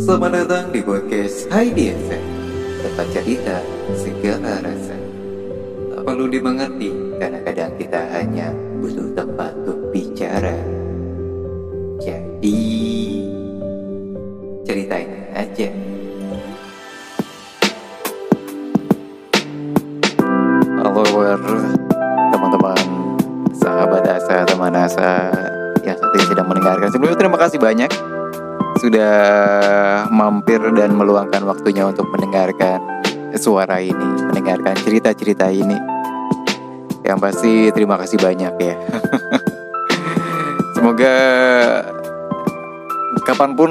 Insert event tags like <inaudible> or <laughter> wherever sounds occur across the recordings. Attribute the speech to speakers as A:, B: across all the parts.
A: Selamat datang di podcast Heidi FM Tempat cerita segala rasa. Tak perlu dimengerti Karena kadang kita hanya butuh tempat untuk bicara. Jadi Ceritain aja. Halo teman-teman Sahabat Asa, teman Asa Yang saat ini sedang mendengarkan. Sebelumnya terima kasih banyak sudah mampir dan meluangkan waktunya untuk mendengarkan suara ini, mendengarkan cerita-cerita ini. Yang pasti terima kasih banyak ya. <laughs> Semoga kapan pun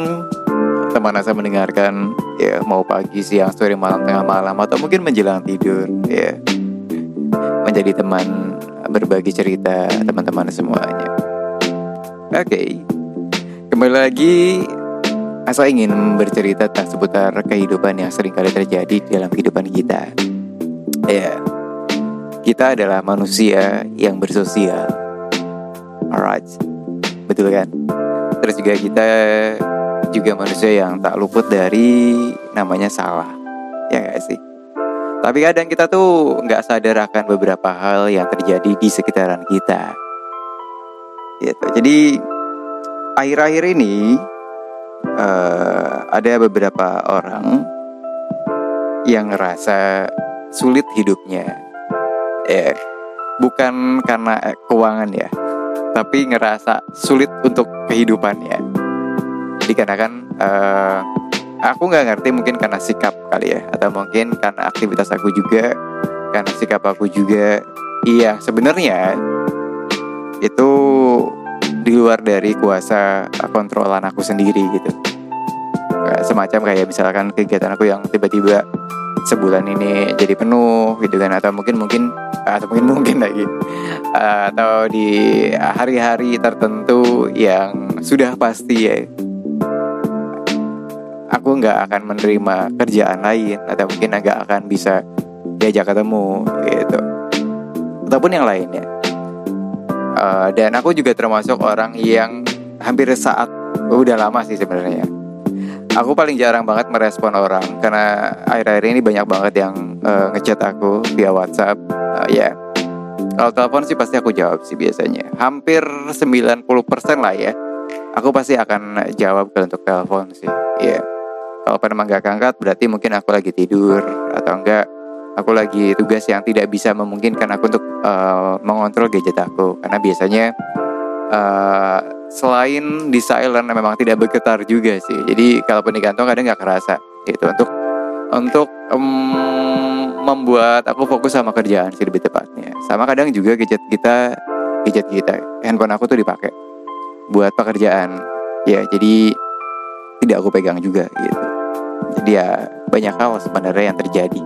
A: teman asa mendengarkan ya mau pagi, siang, sore, malam, tengah malam atau mungkin menjelang tidur ya menjadi teman berbagi cerita teman-teman semuanya. Oke, okay. kembali lagi Asa ingin bercerita tentang seputar kehidupan yang sering kali terjadi dalam kehidupan kita. Ya, kita adalah manusia yang bersosial. Alright, betul kan? Terus juga kita juga manusia yang tak luput dari namanya salah. Ya gak sih? Tapi kadang kita tuh nggak sadar akan beberapa hal yang terjadi di sekitaran kita. Gitu. Jadi akhir-akhir ini uh, ada beberapa orang yang ngerasa sulit hidupnya. Ya bukan karena keuangan ya tapi ngerasa sulit untuk kehidupannya. Dikarenakan uh, aku nggak ngerti mungkin karena sikap kali ya atau mungkin karena aktivitas aku juga karena sikap aku juga. Iya sebenarnya itu di luar dari kuasa kontrolan aku sendiri gitu. Semacam kayak misalkan kegiatan aku yang tiba-tiba sebulan ini jadi penuh gitu kan atau mungkin mungkin atau mungkin <laughs> mungkin lagi. Atau di hari-hari tertentu yang sudah pasti ya aku nggak akan menerima kerjaan lain atau mungkin nggak akan bisa diajak ketemu gitu. Ataupun yang lainnya uh, dan aku juga termasuk orang yang hampir saat udah lama sih sebenarnya aku paling jarang banget merespon orang karena akhir-akhir ini banyak banget yang uh, ngechat aku via WhatsApp uh, ya yeah. kalau telepon sih pasti aku jawab sih biasanya hampir 90% lah ya aku pasti akan jawab kalau untuk telepon sih ya yeah. kalau memang gak angkat berarti mungkin aku lagi tidur atau enggak aku lagi tugas yang tidak bisa memungkinkan aku untuk uh, mengontrol gadget aku. Karena biasanya uh, selain di silent memang tidak bergetar juga sih. Jadi kalaupun di kantong kadang nggak kerasa gitu. Untuk untuk um, membuat aku fokus sama kerjaan sih lebih tepatnya. Sama kadang juga gadget kita gadget kita handphone aku tuh dipakai buat pekerjaan. Ya jadi tidak aku pegang juga gitu. Jadi ya banyak hal sebenarnya yang terjadi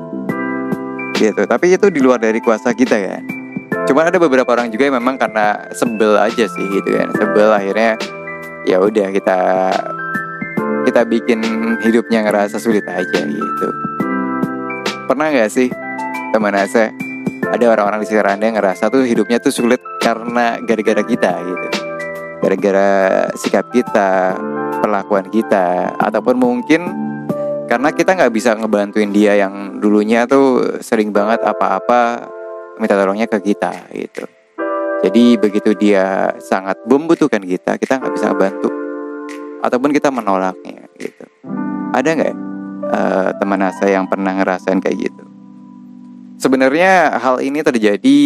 A: gitu. Tapi itu di luar dari kuasa kita kan cuman ada beberapa orang juga yang memang karena sebel aja sih gitu kan. Sebel akhirnya ya udah kita kita bikin hidupnya ngerasa sulit aja gitu. Pernah nggak sih teman asa ada orang-orang di sekitar anda yang ngerasa tuh hidupnya tuh sulit karena gara-gara kita gitu. Gara-gara sikap kita perlakuan kita ataupun mungkin karena kita nggak bisa ngebantuin dia yang dulunya tuh sering banget apa-apa minta tolongnya ke kita gitu. Jadi begitu dia sangat membutuhkan kita kita nggak bisa bantu ataupun kita menolaknya gitu. Ada nggak uh, teman saya yang pernah ngerasain kayak gitu? Sebenarnya hal ini terjadi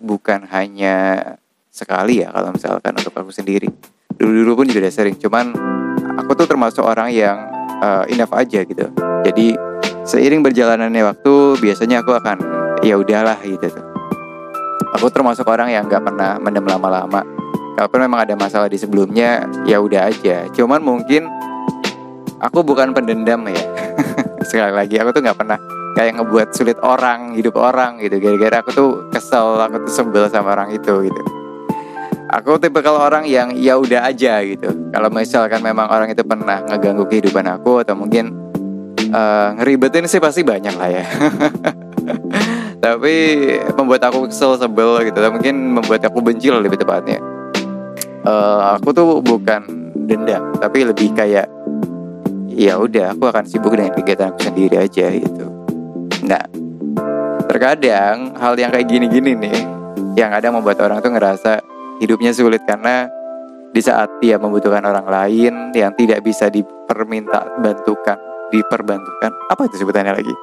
A: bukan hanya sekali ya kalau misalkan untuk aku sendiri. Dulu-dulu pun juga sering. Cuman aku tuh termasuk orang yang uh, enough aja gitu. Jadi seiring berjalanannya waktu biasanya aku akan ya udahlah gitu aku termasuk orang yang nggak pernah mendem lama-lama. Kalaupun memang ada masalah di sebelumnya ya udah aja. Cuman mungkin aku bukan pendendam ya. <laughs> Sekali lagi aku tuh nggak pernah kayak ngebuat sulit orang hidup orang gitu. Gara-gara aku tuh kesel aku tuh sebel sama orang itu gitu aku tipe kalau orang yang ya udah aja gitu. Kalau misalkan memang orang itu pernah ngeganggu kehidupan aku atau mungkin uh, ngeribetin sih pasti banyak lah ya. <laughs> Tapi membuat aku kesel sebel gitu. Atau mungkin membuat aku benci lah lebih tepatnya. Uh, aku tuh bukan dendam tapi lebih kayak ya udah aku akan sibuk dengan kegiatan aku sendiri aja gitu. Nah terkadang hal yang kayak gini-gini nih yang ada membuat orang tuh ngerasa hidupnya sulit karena di saat dia membutuhkan orang lain yang tidak bisa diperminta bantukan diperbantukan apa itu sebutannya lagi?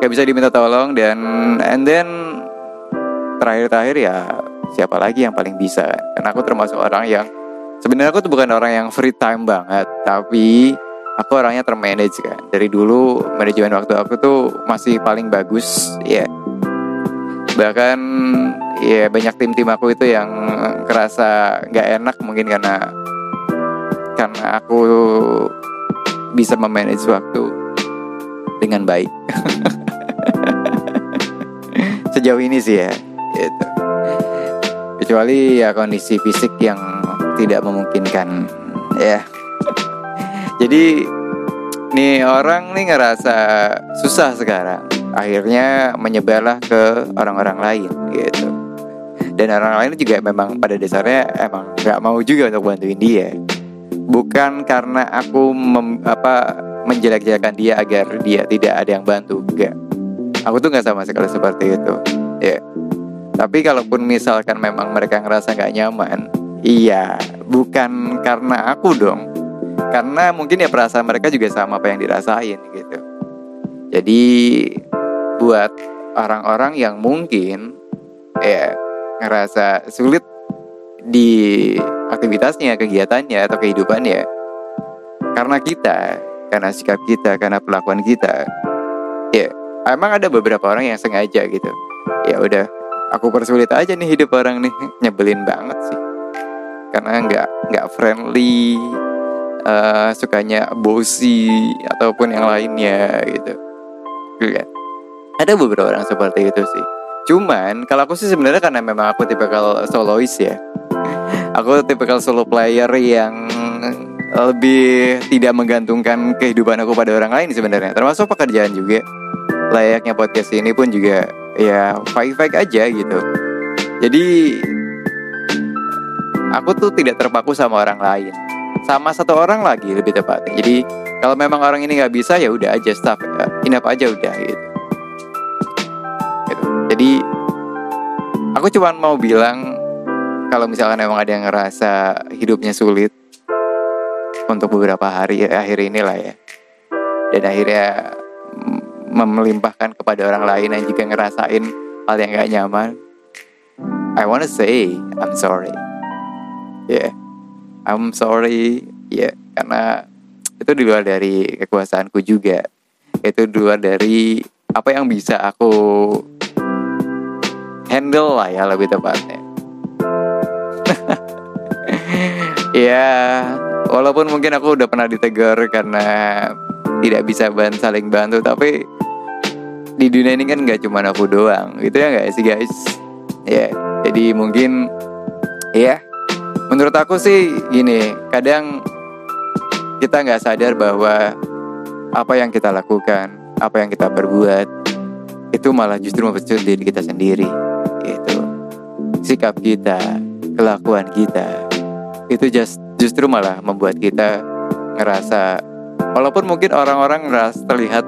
A: Gak bisa diminta tolong dan and then terakhir-terakhir ya siapa lagi yang paling bisa karena aku termasuk orang yang sebenarnya aku tuh bukan orang yang free time banget tapi aku orangnya termanage kan. Dari dulu manajemen waktu aku tuh masih paling bagus ya bahkan ya banyak tim-tim aku itu yang kerasa nggak enak mungkin karena karena aku bisa memanage waktu dengan baik. <laughs> Sejauh ini sih ya gitu. Kecuali ya kondisi fisik yang tidak memungkinkan ya. <laughs> Jadi nih orang nih ngerasa susah sekarang akhirnya menyebarlah ke orang-orang lain gitu. Dan orang lain juga memang pada dasarnya emang nggak mau juga untuk bantuin dia. Bukan karena aku mem, apa menjelek-jelekan dia agar dia tidak ada yang bantu enggak aku tuh nggak sama sekali seperti itu ya. Tapi kalaupun misalkan memang mereka ngerasa nggak nyaman iya bukan karena aku dong. Karena mungkin ya perasaan mereka juga sama apa yang dirasain gitu. Jadi buat orang-orang yang mungkin ya ngerasa sulit di aktivitasnya, kegiatannya atau kehidupannya karena kita, karena sikap kita, karena perlakuan kita. Ya, emang ada beberapa orang yang sengaja gitu. Ya udah, aku persulit aja nih hidup orang nih, <laughs> nyebelin banget sih. Karena nggak nggak friendly, uh, sukanya bosi ataupun yang lainnya gitu. Gitu? Ada beberapa orang seperti itu sih. Cuman kalau aku sih sebenarnya karena memang aku tipikal solois ya. <laughs> Aku tipikal solo player yang lebih tidak menggantungkan kehidupan aku pada orang lain sebenarnya. Termasuk pekerjaan juga. Layaknya podcast ini pun juga ya fake-fake aja gitu. Jadi aku tuh tidak terpaku sama orang lain. Sama satu orang lagi lebih tepatnya. Jadi kalau memang orang ini nggak bisa ya udah aja staff ya. Inap aja udah gitu. Jadi aku cuma mau bilang kalau misalkan emang ada yang ngerasa hidupnya sulit untuk beberapa hari akhir inilah ya. Dan akhirnya melimpahkan kepada orang lain yang juga ngerasain hal yang gak nyaman. I wanna say I'm sorry. Yeah, I'm sorry. Yeah, karena itu di luar dari kekuasaanku juga. Itu di luar dari apa yang bisa aku handle lah ya lebih tepatnya. <laughs> ya, walaupun mungkin aku udah pernah ditegur karena tidak bisa ban saling bantu, tapi di dunia ini kan nggak cuma aku doang, gitu ya nggak sih guys? Ya, jadi mungkin ya, menurut aku sih gini, kadang kita nggak sadar bahwa apa yang kita lakukan, apa yang kita perbuat, itu malah justru mempecut diri kita sendiri sikap kita kelakuan kita. Itu just, justru malah membuat kita ngerasa walaupun mungkin orang-orang ngerasa terlihat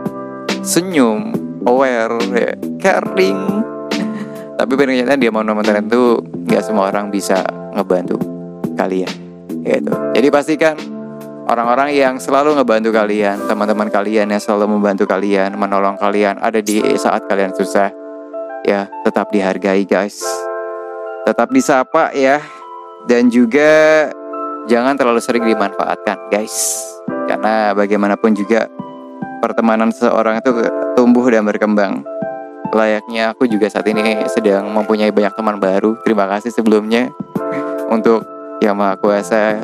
A: senyum aware ya, caring. <laughs> Tapi ternyata dia mau nomor itu nggak semua orang bisa ngebantu kalian gitu. Jadi pastikan orang-orang yang selalu ngebantu kalian teman-teman kalian yang selalu membantu kalian menolong kalian ada di saat kalian susah ya tetap dihargai guys tetap disapa ya. Dan juga jangan terlalu sering dimanfaatkan guys. Karena bagaimanapun juga pertemanan seseorang itu tumbuh dan berkembang. Layaknya aku juga saat ini sedang mempunyai banyak teman baru. Terima kasih sebelumnya untuk yang maha kuasa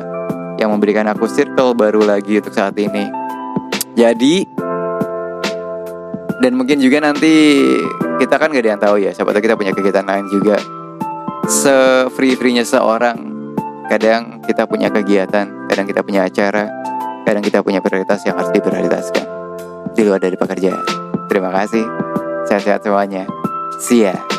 A: yang memberikan aku circle baru lagi untuk saat ini. Jadi dan mungkin juga nanti kita kan gak ada yang tahu ya. Siapa tahu kita punya kegiatan lain juga se free freenya seorang. Kadang kita punya kegiatan kadang kita punya acara kadang kita punya prioritas yang harus diprioritaskan. Di luar dari pekerjaan. Terima kasih. Sehat-sehat semuanya. See ya